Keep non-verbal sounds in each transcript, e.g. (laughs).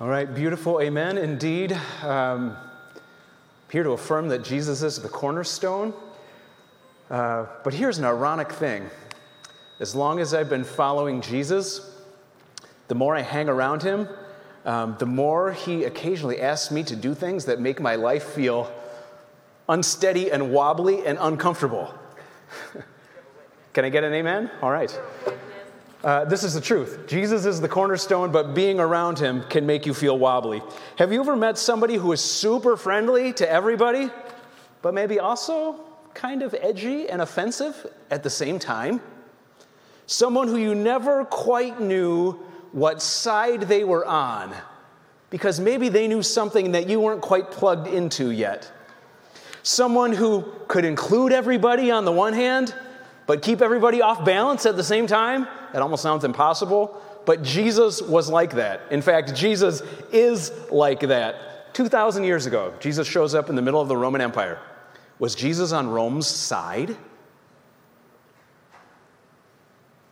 All right, beautiful. Amen. Indeed. Um, here to affirm that Jesus is the cornerstone. Uh, but here's an ironic thing as long as I've been following Jesus, the more I hang around him, um, the more he occasionally asks me to do things that make my life feel unsteady and wobbly and uncomfortable. (laughs) Can I get an amen? All right. Uh, this is the truth. Jesus is the cornerstone, but being around him can make you feel wobbly. Have you ever met somebody who is super friendly to everybody, but maybe also kind of edgy and offensive at the same time? Someone who you never quite knew what side they were on, because maybe they knew something that you weren't quite plugged into yet. Someone who could include everybody on the one hand, but keep everybody off balance at the same time? That almost sounds impossible. But Jesus was like that. In fact, Jesus is like that. 2,000 years ago, Jesus shows up in the middle of the Roman Empire. Was Jesus on Rome's side?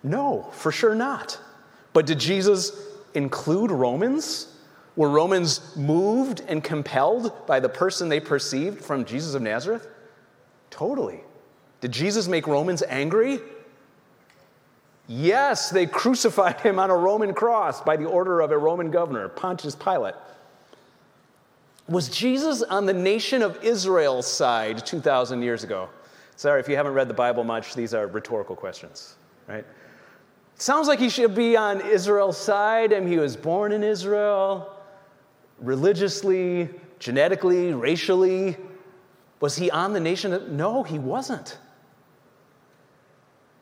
No, for sure not. But did Jesus include Romans? Were Romans moved and compelled by the person they perceived from Jesus of Nazareth? Totally. Did Jesus make Romans angry? Yes, they crucified him on a Roman cross by the order of a Roman governor, Pontius Pilate. Was Jesus on the nation of Israel's side 2,000 years ago? Sorry, if you haven't read the Bible much, these are rhetorical questions, right? Sounds like he should be on Israel's side, and he was born in Israel, religiously, genetically, racially. Was he on the nation? Of, no, he wasn't.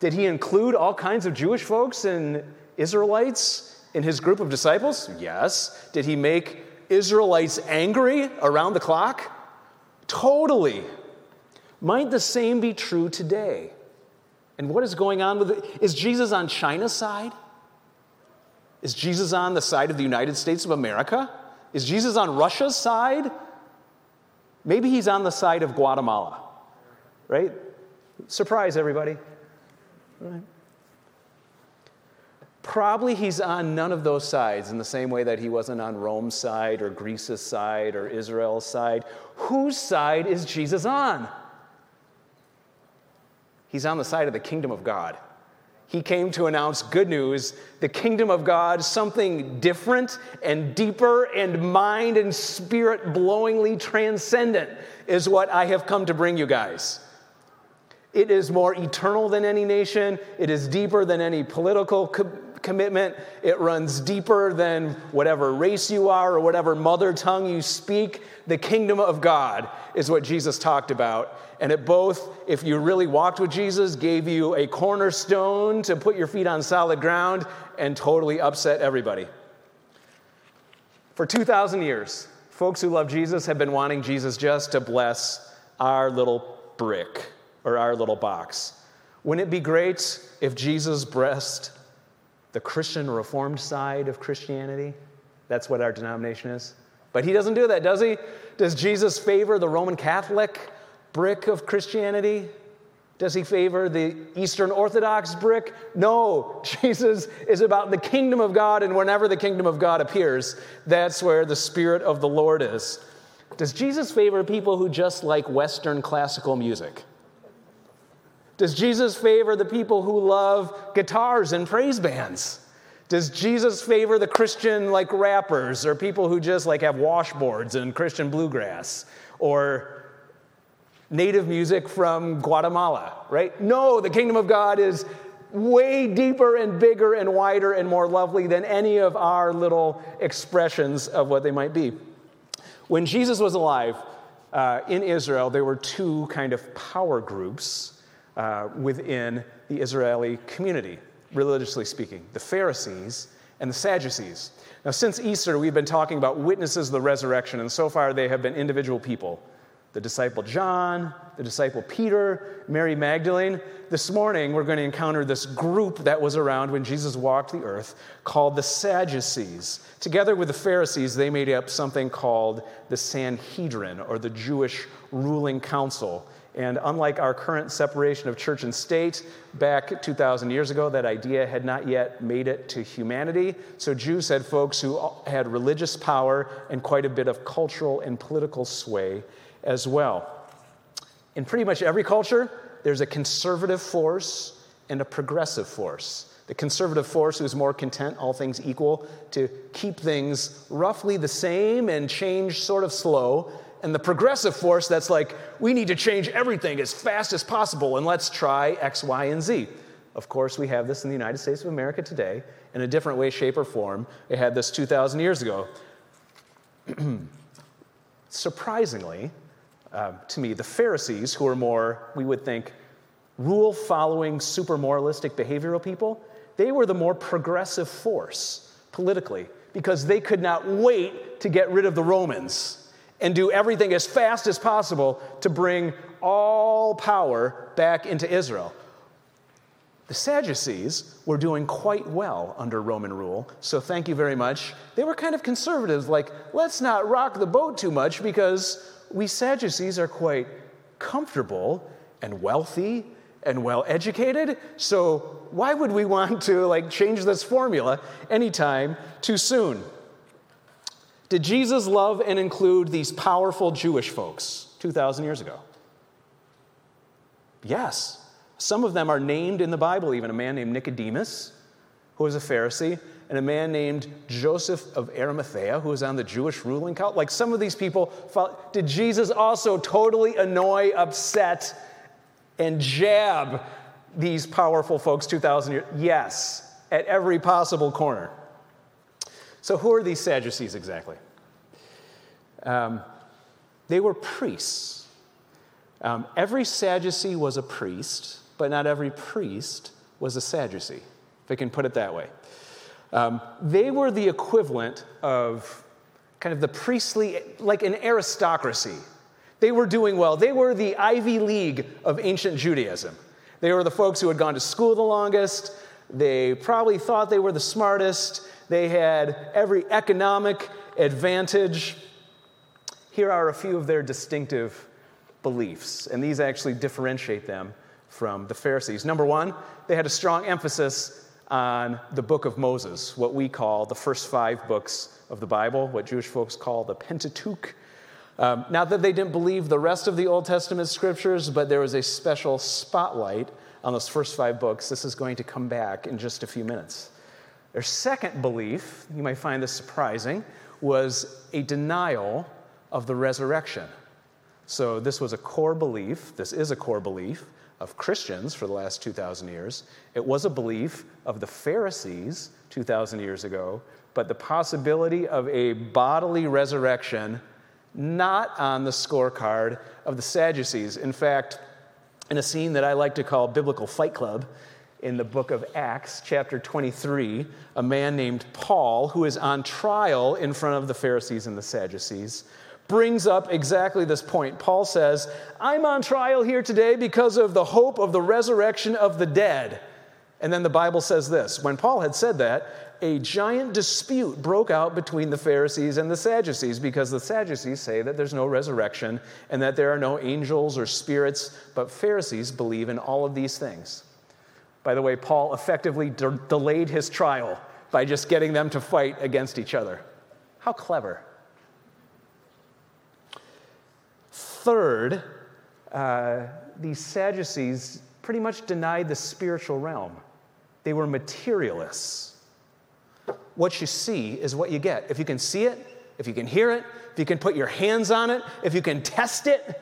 Did he include all kinds of Jewish folks and Israelites in his group of disciples? Yes. Did he make Israelites angry around the clock? Totally. Might the same be true today? And what is going on with it? Is Jesus on China's side? Is Jesus on the side of the United States of America? Is Jesus on Russia's side? Maybe he's on the side of Guatemala, right? Surprise, everybody. Right? Probably he's on none of those sides in the same way that he wasn't on Rome's side or Greece's side or Israel's side. Whose side is Jesus on? He's on the side of the kingdom of God. He came to announce good news the kingdom of God, something different and deeper and mind and spirit blowingly transcendent, is what I have come to bring you guys. It is more eternal than any nation. It is deeper than any political co- commitment. It runs deeper than whatever race you are or whatever mother tongue you speak. The kingdom of God is what Jesus talked about. And it both, if you really walked with Jesus, gave you a cornerstone to put your feet on solid ground and totally upset everybody. For 2,000 years, folks who love Jesus have been wanting Jesus just to bless our little brick or our little box. Wouldn't it be great if Jesus blessed the Christian Reformed side of Christianity? That's what our denomination is. But he doesn't do that, does he? Does Jesus favor the Roman Catholic brick of Christianity? Does he favor the Eastern Orthodox brick? No. (laughs) Jesus is about the kingdom of God, and whenever the kingdom of God appears, that's where the Spirit of the Lord is. Does Jesus favor people who just like Western classical music? Does Jesus favor the people who love guitars and praise bands? Does Jesus favor the Christian like rappers or people who just like have washboards and Christian bluegrass or native music from Guatemala, right? No, the kingdom of God is way deeper and bigger and wider and more lovely than any of our little expressions of what they might be. When Jesus was alive uh, in Israel, there were two kind of power groups uh, within the Israeli community, religiously speaking the Pharisees and the Sadducees. Now, since Easter, we've been talking about witnesses of the resurrection, and so far they have been individual people the disciple John, the disciple Peter, Mary Magdalene. This morning, we're going to encounter this group that was around when Jesus walked the earth called the Sadducees. Together with the Pharisees, they made up something called the Sanhedrin, or the Jewish ruling council And unlike our current separation of church and state, back 2,000 years ago, that idea had not yet made it to humanity. So Jews had folks who had religious power and quite a bit of cultural and political sway as well. In pretty much every culture, there's a conservative force and a progressive force. The conservative force who's more content, all things equal, to keep things roughly the same and change sort of slow. And the progressive force that's like, we need to change everything as fast as possible and let's try X, Y, and Z. Of course, we have this in the United States of America today in a different way, shape, or form. They had this 2,000 years ago. (clears throat) Surprisingly, uh, to me, the Pharisees, who are more, we would think, rule following, super moralistic behavioral people, they were the more progressive force politically because they could not wait to get rid of the Romans and do everything as fast as possible to bring all power back into Israel. The Sadducees were doing quite well under Roman rule, so thank you very much. They were kind of conservative, like, let's not rock the boat too much because we Sadducees are quite comfortable and wealthy and well educated. So why would we want to like change this formula anytime too soon? Did Jesus love and include these powerful Jewish folks 2,000 years ago? Yes. Some of them are named in the Bible, even a man named Nicodemus, who was a Pharisee, and a man named Joseph of Arimathea, who was on the Jewish ruling council. Like some of these people, did Jesus also totally annoy, upset, and jab these powerful folks 2,000 years? Yes, at every possible corner. So, who are these Sadducees exactly? Um, they were priests. Um, every Sadducee was a priest, but not every priest was a Sadducee, if I can put it that way. Um, they were the equivalent of kind of the priestly, like an aristocracy they were doing well. They were the Ivy League of ancient Judaism. They were the folks who had gone to school the longest. They probably thought they were the smartest. They had every economic advantage. Here are a few of their distinctive beliefs, and these actually differentiate them from the Pharisees. Number one, they had a strong emphasis on the book of Moses, what we call the first five books of the Bible, what Jewish folks call the Pentateuch. Um, not that they didn't believe the rest of the Old Testament scriptures, but there was a special spotlight on those first five books. This is going to come back in just a few minutes. Their second belief, you might find this surprising, was a denial of the resurrection. So, this was a core belief, this is a core belief of Christians for the last 2,000 years. It was a belief of the Pharisees 2,000 years ago, but the possibility of a bodily resurrection not on the scorecard of the Sadducees. In fact, in a scene that I like to call Biblical Fight Club, in the book of Acts, chapter 23, a man named Paul, who is on trial in front of the Pharisees and the Sadducees, brings up exactly this point. Paul says, I'm on trial here today because of the hope of the resurrection of the dead. And then the Bible says this When Paul had said that, a giant dispute broke out between the Pharisees and the Sadducees because the Sadducees say that there's no resurrection and that there are no angels or spirits, but Pharisees believe in all of these things. By the way, Paul effectively de- delayed his trial by just getting them to fight against each other. How clever. Third, uh, these Sadducees pretty much denied the spiritual realm. They were materialists what you see is what you get. If you can see it, if you can hear it, if you can put your hands on it, if you can test it,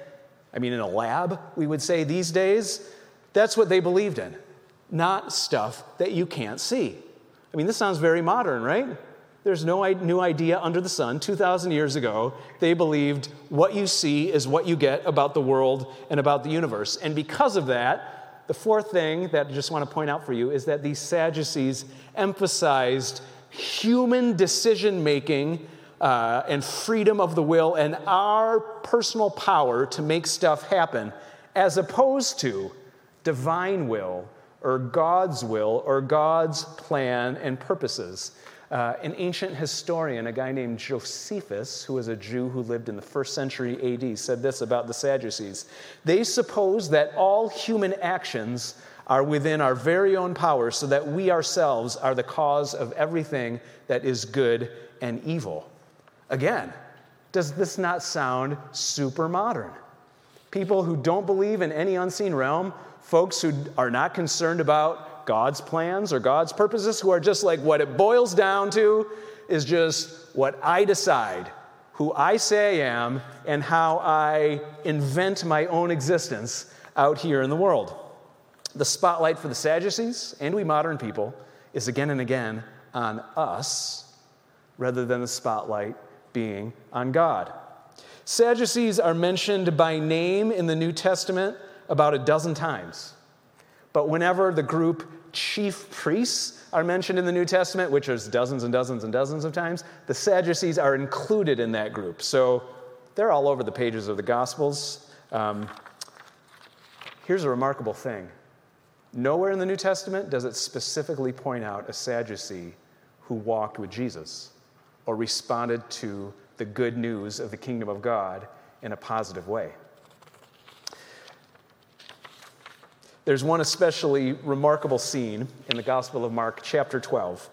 I mean, in a lab, we would say these days, that's what they believed in, not stuff that you can't see. I mean, this sounds very modern, right? There's no new idea under the sun. 2,000 years ago, they believed what you see is what you get about the world and about the universe. And because of that, the fourth thing that I just want to point out for you is that these Sadducees emphasized human decision making uh, and freedom of the will and our personal power to make stuff happen, as opposed to divine will or God's will or God's plan and purposes. Uh, an ancient historian, a guy named Josephus, who was a Jew who lived in the first century AD, said this about the Sadducees. They suppose that all human actions are within our very own power, so that we ourselves are the cause of everything that is good and evil. Again, does this not sound super modern? People who don't believe in any unseen realm, folks who are not concerned about God's plans or God's purposes, who are just like what it boils down to is just what I decide, who I say I am, and how I invent my own existence out here in the world. The spotlight for the Sadducees and we modern people is again and again on us rather than the spotlight being on God. Sadducees are mentioned by name in the New Testament about a dozen times. But whenever the group chief priests are mentioned in the New Testament, which is dozens and dozens and dozens of times, the Sadducees are included in that group. So they're all over the pages of the Gospels. Um, here's a remarkable thing nowhere in the New Testament does it specifically point out a Sadducee who walked with Jesus or responded to the good news of the kingdom of God in a positive way. There's one especially remarkable scene in the Gospel of Mark, chapter 12,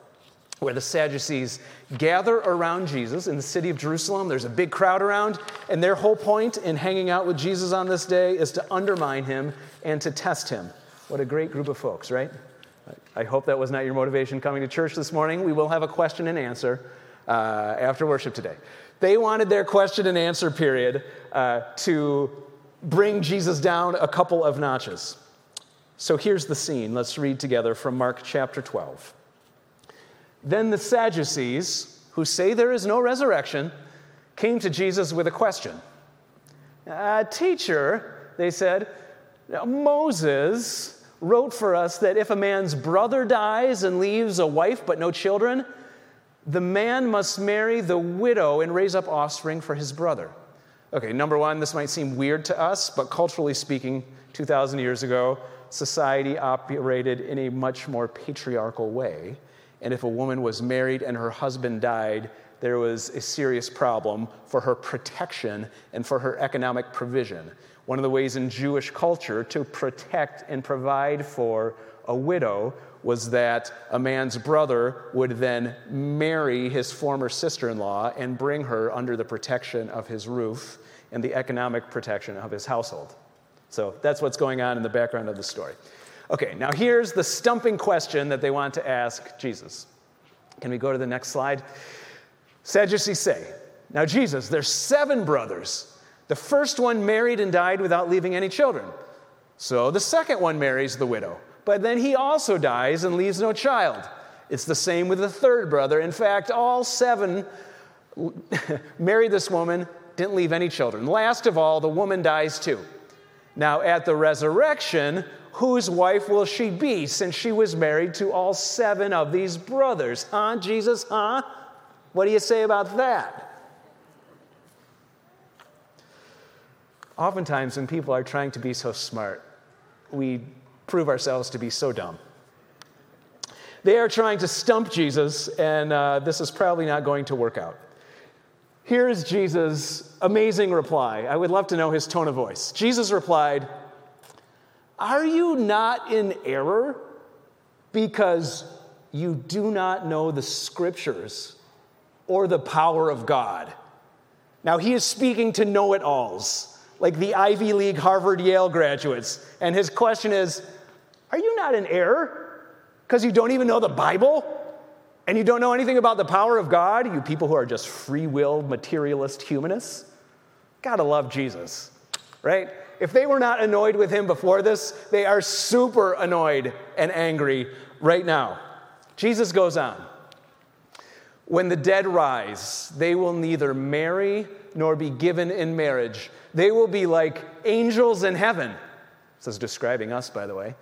where the Sadducees gather around Jesus in the city of Jerusalem. There's a big crowd around, and their whole point in hanging out with Jesus on this day is to undermine him and to test him. What a great group of folks, right? I hope that was not your motivation coming to church this morning. We will have a question and answer uh, after worship today. They wanted their question and answer period uh, to bring Jesus down a couple of notches. So here's the scene. Let's read together from Mark chapter 12. Then the Sadducees, who say there is no resurrection, came to Jesus with a question. Uh, teacher, they said, Moses wrote for us that if a man's brother dies and leaves a wife but no children, the man must marry the widow and raise up offspring for his brother. Okay, number one, this might seem weird to us, but culturally speaking, 2,000 years ago, society operated in a much more patriarchal way. And if a woman was married and her husband died, there was a serious problem for her protection and for her economic provision. One of the ways in Jewish culture to protect and provide for a widow was that a man's brother would then marry his former sister in law and bring her under the protection of his roof and the economic protection of his household. So that's what's going on in the background of the story. Okay, now here's the stumping question that they want to ask Jesus. Can we go to the next slide? Sadducees say, Now, Jesus, there's seven brothers. The first one married and died without leaving any children. So the second one marries the widow, but then he also dies and leaves no child. It's the same with the third brother. In fact, all seven (laughs) married this woman, didn't leave any children. Last of all, the woman dies too. Now, at the resurrection, whose wife will she be since she was married to all seven of these brothers? Huh, Jesus? Huh? What do you say about that? Oftentimes, when people are trying to be so smart, we prove ourselves to be so dumb. They are trying to stump Jesus, and uh, this is probably not going to work out. Here's Jesus' amazing reply. I would love to know his tone of voice. Jesus replied, Are you not in error because you do not know the scriptures or the power of God? Now, he is speaking to know it alls, like the Ivy League, Harvard, Yale graduates. And his question is Are you not in error because you don't even know the Bible? And you don't know anything about the power of God, you people who are just free will materialist humanists, gotta love Jesus, right? If they were not annoyed with him before this, they are super annoyed and angry right now. Jesus goes on. When the dead rise, they will neither marry nor be given in marriage. They will be like angels in heaven. This is describing us, by the way.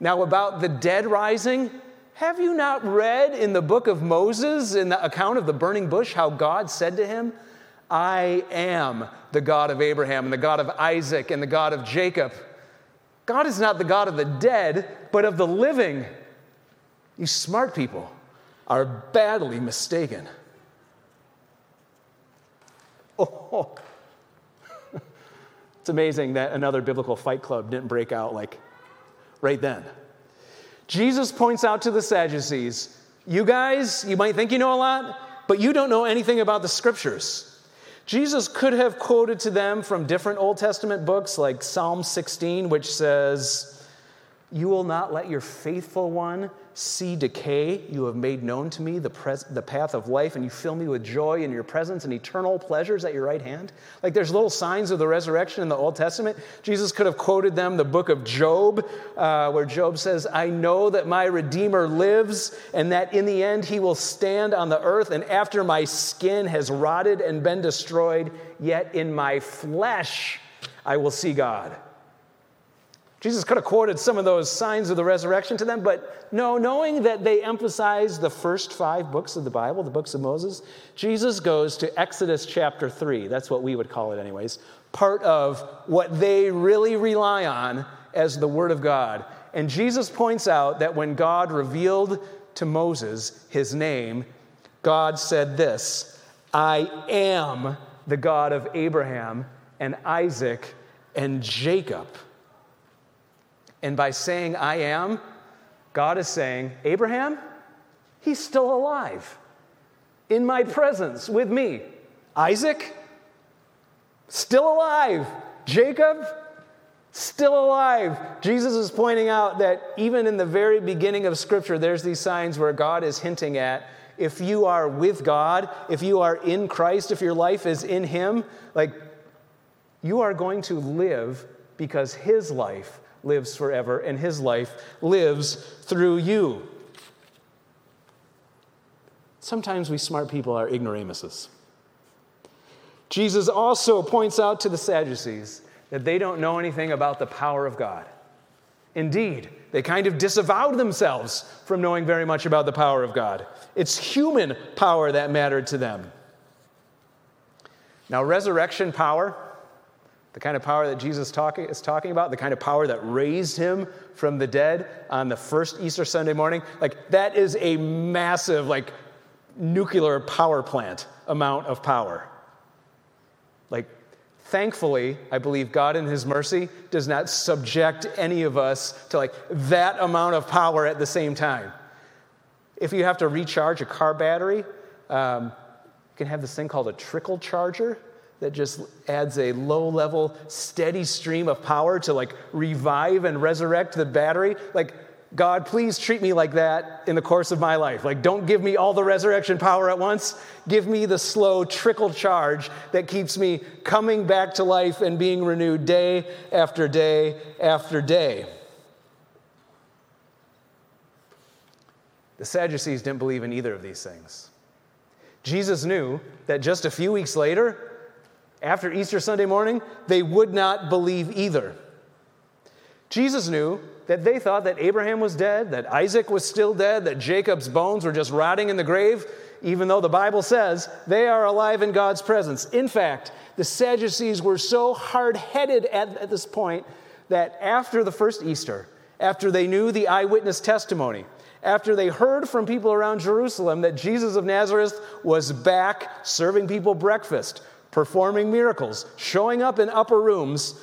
Now, about the dead rising, have you not read in the book of Moses, in the account of the burning bush, how God said to him, I am the God of Abraham and the God of Isaac and the God of Jacob? God is not the God of the dead, but of the living. You smart people are badly mistaken. Oh, (laughs) it's amazing that another biblical fight club didn't break out like right then. Jesus points out to the Sadducees, you guys, you might think you know a lot, but you don't know anything about the scriptures. Jesus could have quoted to them from different Old Testament books like Psalm 16, which says, You will not let your faithful one see decay. You have made known to me the, pres- the path of life, and you fill me with joy in your presence and eternal pleasures at your right hand. Like there's little signs of the resurrection in the Old Testament. Jesus could have quoted them the book of Job, uh, where Job says, I know that my Redeemer lives, and that in the end he will stand on the earth, and after my skin has rotted and been destroyed, yet in my flesh I will see God. Jesus could have quoted some of those signs of the resurrection to them, but no, knowing that they emphasize the first five books of the Bible, the books of Moses, Jesus goes to Exodus chapter 3. That's what we would call it, anyways. Part of what they really rely on as the Word of God. And Jesus points out that when God revealed to Moses his name, God said this I am the God of Abraham and Isaac and Jacob. And by saying, I am, God is saying, Abraham, he's still alive in my presence with me. Isaac, still alive. Jacob, still alive. Jesus is pointing out that even in the very beginning of Scripture, there's these signs where God is hinting at if you are with God, if you are in Christ, if your life is in Him, like you are going to live because His life lives forever, and his life lives through you. Sometimes we smart people are ignoramuses. Jesus also points out to the Sadducees that they don't know anything about the power of God. Indeed, they kind of disavowed themselves from knowing very much about the power of God. It's human power that mattered to them. Now, resurrection power the kind of power that Jesus talking, is talking about, the kind of power that raised him from the dead on the first Easter Sunday morning, like that is a massive, like nuclear power plant amount of power. Like, thankfully, I believe God in His mercy does not subject any of us to like that amount of power at the same time. If you have to recharge a car battery, um, you can have this thing called a trickle charger that just adds a low level, steady stream of power to like revive and resurrect the battery. Like, God, please treat me like that in the course of my life. Like, don't give me all the resurrection power at once. Give me the slow trickle charge that keeps me coming back to life and being renewed day after day after day. The Sadducees didn't believe in either of these things. Jesus knew that just a few weeks later, after Easter Sunday morning, they would not believe either. Jesus knew that they thought that Abraham was dead, that Isaac was still dead, that Jacob's bones were just rotting in the grave, even though the Bible says they are alive in God's presence. In fact, the Sadducees were so hard headed at, at, this point that after the first Easter, after they knew the eyewitness testimony, after they heard from people around Jerusalem that Jesus of Nazareth was back serving people breakfast, performing miracles, showing up in upper rooms.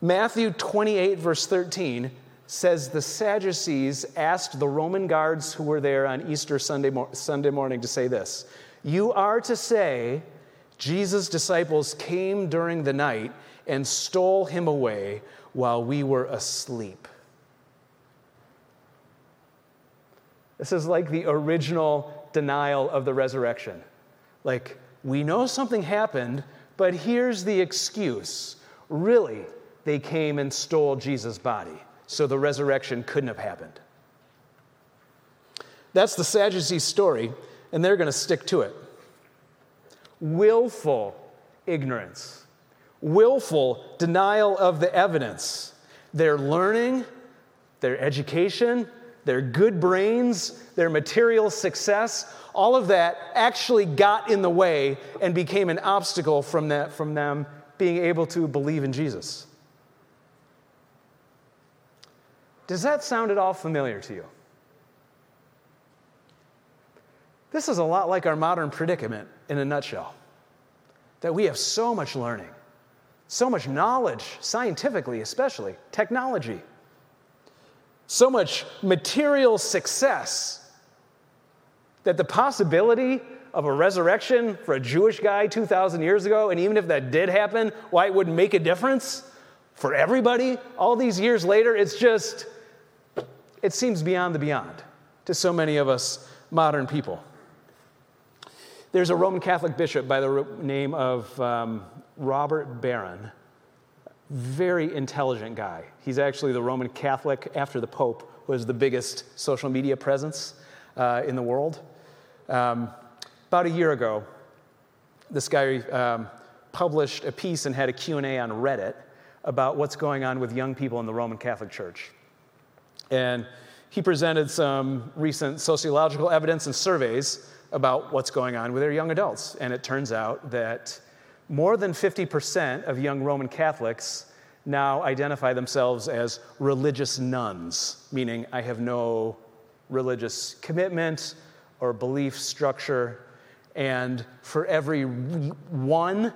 Matthew 28, verse 13, says the Sadducees asked the Roman guards who were there on Easter Sunday, Sunday morning to say this You are to say, Jesus' disciples came during the night and stole him away while we were asleep. This is like the original denial of the resurrection. Like, we know something happened, but here's the excuse. Really, they came and stole Jesus' body, so the resurrection couldn't have happened. That's the Sadducee story, and they're going to stick to it. Willful ignorance, willful denial of the evidence. Their learning, their education, their good brains, their material success, all of that actually got in the way and became an obstacle from, that, from them being able to believe in Jesus. Does that sound at all familiar to you? This is a lot like our modern predicament in a nutshell that we have so much learning, so much knowledge, scientifically, especially, technology, so much material success that the possibility of a resurrection for a Jewish guy 2,000 years ago, and even if that did happen, why it wouldn't make a difference for everybody all these years later, it's just, it seems beyond the beyond to so many of us modern people. There's a Roman Catholic bishop by the name of um, Robert Barron, very intelligent guy. He's actually the Roman Catholic, after the Pope, was the biggest social media presence uh, in the world. Um, about a year ago, this guy um, published a piece and had a Q&A on Reddit about what's going on with young people in the Roman Catholic Church. And he presented some recent sociological evidence and surveys about what's going on with their young adults. And it turns out that more than 50% of young Roman Catholics now identify themselves as religious nones, meaning I have no religious commitment or belief structure. And for every one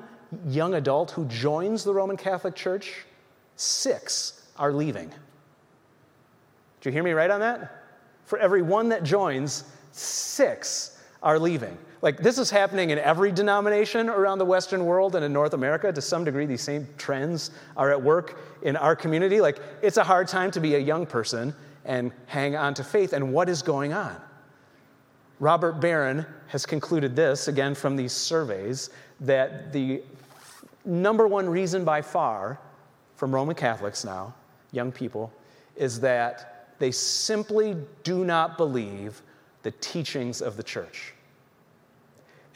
young adult who joins the Roman Catholic Church, six are leaving. Did you hear me right on that? For every one that joins, six are leaving. Like, this is happening in every denomination around the Western world and in North America. To some degree, these same trends are at work in our community. Like, it's a hard time to be a young person and hang on to faith. And what is going on? Robert Barron has concluded this, again from these surveys, that the number one reason by far from Roman Catholics now, young people, is that they simply do not believe the teachings of the church.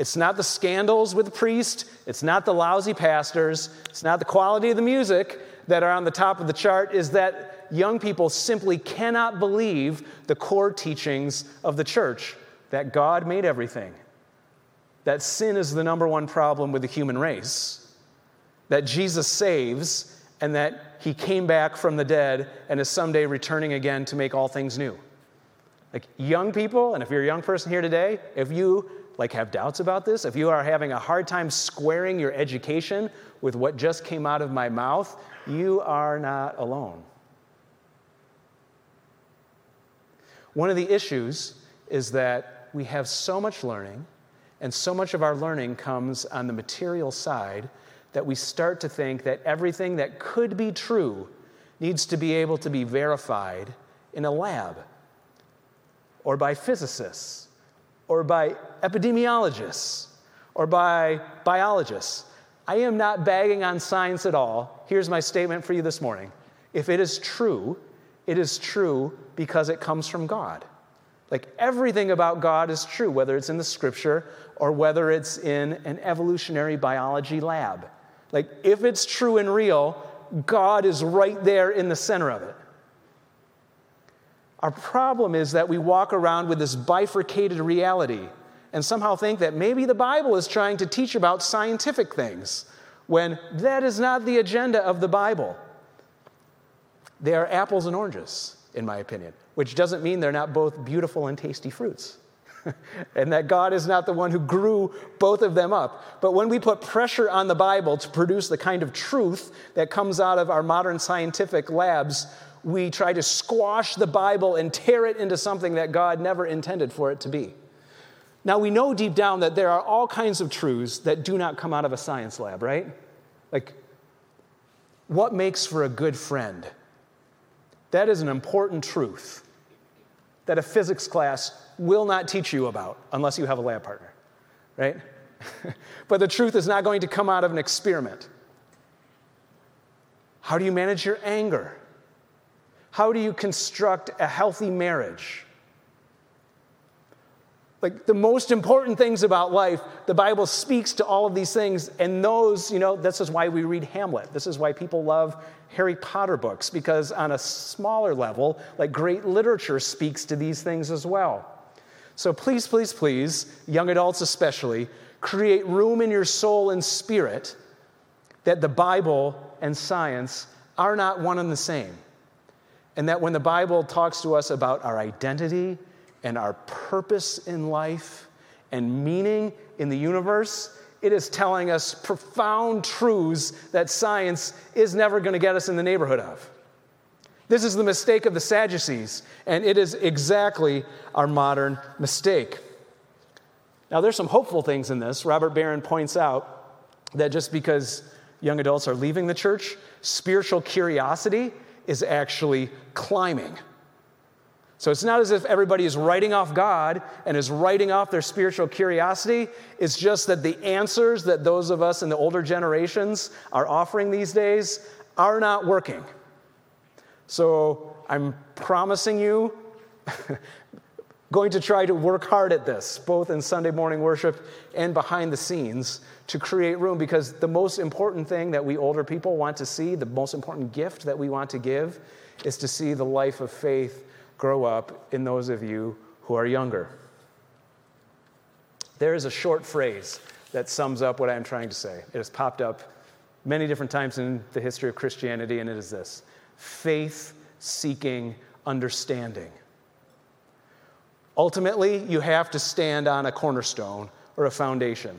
It's not the scandals with the priest, it's not the lousy pastors, it's not the quality of the music that are on the top of the chart, is that young people simply cannot believe the core teachings of the church that God made everything, that sin is the number one problem with the human race, that Jesus saves, and that he came back from the dead and is someday returning again to make all things new. Like young people, and if you're a young person here today, if you like have doubts about this, if you are having a hard time squaring your education with what just came out of my mouth, you are not alone. One of the issues is that we have so much learning, and so much of our learning comes on the material side that we start to think that everything that could be true needs to be able to be verified in a lab or by physicists or by epidemiologists or by biologists. I am not bagging on science at all. Here's my statement for you this morning. If it is true, it is true because it comes from God. Like everything about God is true, whether it's in the scripture or whether it's in an evolutionary biology lab. Like if it's true and real, God is right there in the center of it. Our problem is that we walk around with this bifurcated reality and somehow think that maybe the Bible is trying to teach about scientific things when that is not the agenda of the Bible. They are apples and oranges, in my opinion, which doesn't mean they're not both beautiful and tasty fruits. (laughs) and that God is not the one who grew both of them up. But when we put pressure on the Bible to produce the kind of truth that comes out of our modern scientific labs, we try to squash the Bible and tear it into something that God never intended for it to be. Now, we know deep down that there are all kinds of truths that do not come out of a science lab, right? Like, what makes for a good friend? That is an important truth that a physics class will not teach you about unless you have a lab partner, right? (laughs) but the truth is not going to come out of an experiment. How do you manage your anger? How do you construct a healthy marriage? Like the most important things about life, the Bible speaks to all of these things, and those, you know, this is why we read Hamlet. This is why people love Harry Potter books, because on a smaller level, like great literature speaks to these things as well. So please, please, please, young adults especially, create room in your soul and spirit that the Bible and science are not one and the same And that when the Bible talks to us about our identity and our purpose in life and meaning in the universe, it is telling us profound truths that science is never going to get us in the neighborhood of. This is the mistake of the Sadducees, and it is exactly our modern mistake. Now, there's some hopeful things in this. Robert Barron points out that just because young adults are leaving the church, spiritual curiosity is actually climbing. So it's not as if everybody is writing off God and is writing off their spiritual curiosity. It's just that the answers that those of us in the older generations are offering these days are not working. So I'm promising you, (laughs) going to try to work hard at this, both in Sunday morning worship and behind the scenes, to create room because the most important thing that we older people want to see, the most important gift that we want to give, is to see the life of faith grow up in those of you who are younger. There is a short phrase that sums up what I'm trying to say. It has popped up many different times in the history of Christianity, and it is this faith seeking understanding. Ultimately, you have to stand on a cornerstone or a foundation.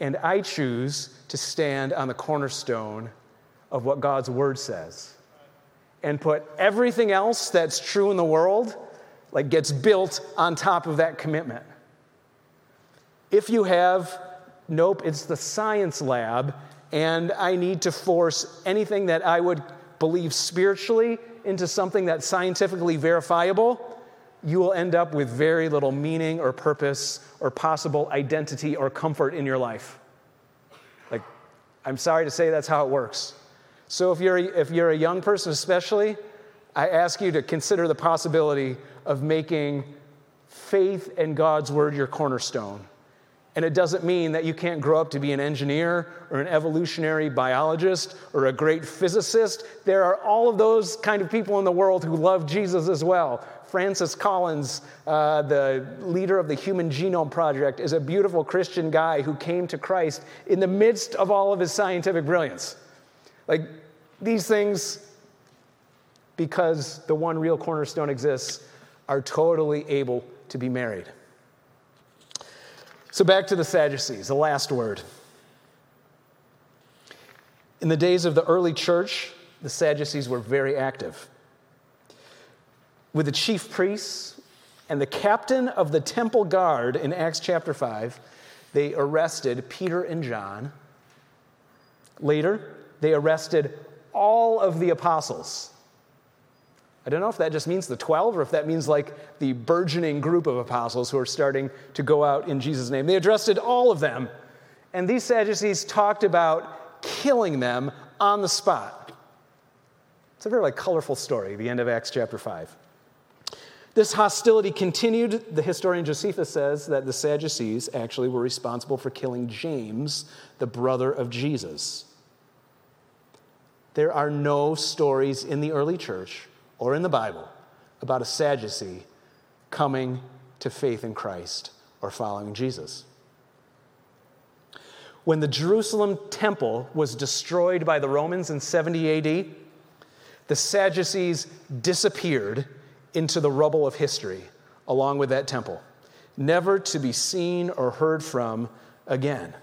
And I choose to stand on the cornerstone of what God's word says and put everything else that's true in the world, like gets built on top of that commitment. If you have, nope, it's the science lab, and I need to force anything that I would believe spiritually into something that's scientifically verifiable, you will end up with very little meaning or purpose or possible identity or comfort in your life. Like, I'm sorry to say that's how it works. So if you're, if you're a young person, especially, I ask you to consider the possibility of making faith and God's word your cornerstone. And it doesn't mean that you can't grow up to be an engineer or an evolutionary biologist or a great physicist. There are all of those kind of people in the world who love Jesus as well. Francis Collins, uh, the leader of the Human Genome Project, is a beautiful Christian guy who came to Christ in the midst of all of his scientific brilliance. Like these things, because the one real cornerstone exists, are totally able to be married. So back to the Sadducees, the last word. In the days of the early church, the Sadducees were very active. With the chief priests and the captain of the temple guard in Acts chapter 5, they arrested Peter and John. Later, they arrested all of the apostles. I don't know if that just means the 12 or if that means like the burgeoning group of apostles who are starting to go out in Jesus' name. They arrested all of them. And these Sadducees talked about killing them on the spot. It's a very like colorful story, the end of Acts chapter 5. This hostility continued. The historian Josephus says that the Sadducees actually were responsible for killing James, the brother of Jesus. There are no stories in the early church or in the Bible about a Sadducee coming to faith in Christ or following Jesus. When the Jerusalem temple was destroyed by the Romans in 70 AD, the Sadducees disappeared into the rubble of history along with that temple, never to be seen or heard from again.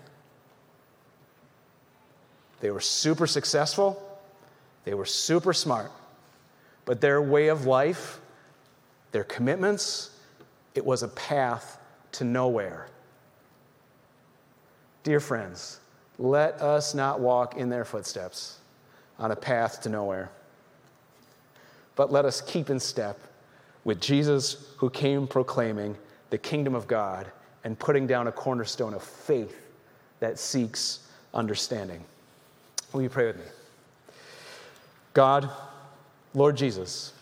They were super successful they were super smart, but their way of life, their commitments, it was a path to nowhere. Dear friends, let us not walk in their footsteps on a path to nowhere, but let us keep in step with Jesus who came proclaiming the kingdom of God and putting down a cornerstone of faith that seeks understanding. Will you pray with me? God, Lord Jesus,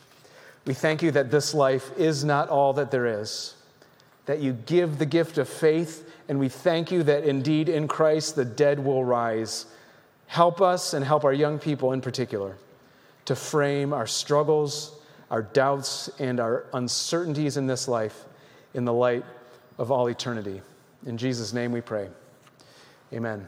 we thank you that this life is not all that there is, that you give the gift of faith, and we thank you that indeed in Christ the dead will rise. Help us and help our young people in particular to frame our struggles, our doubts, and our uncertainties in this life in the light of all eternity. In Jesus' name we pray. Amen.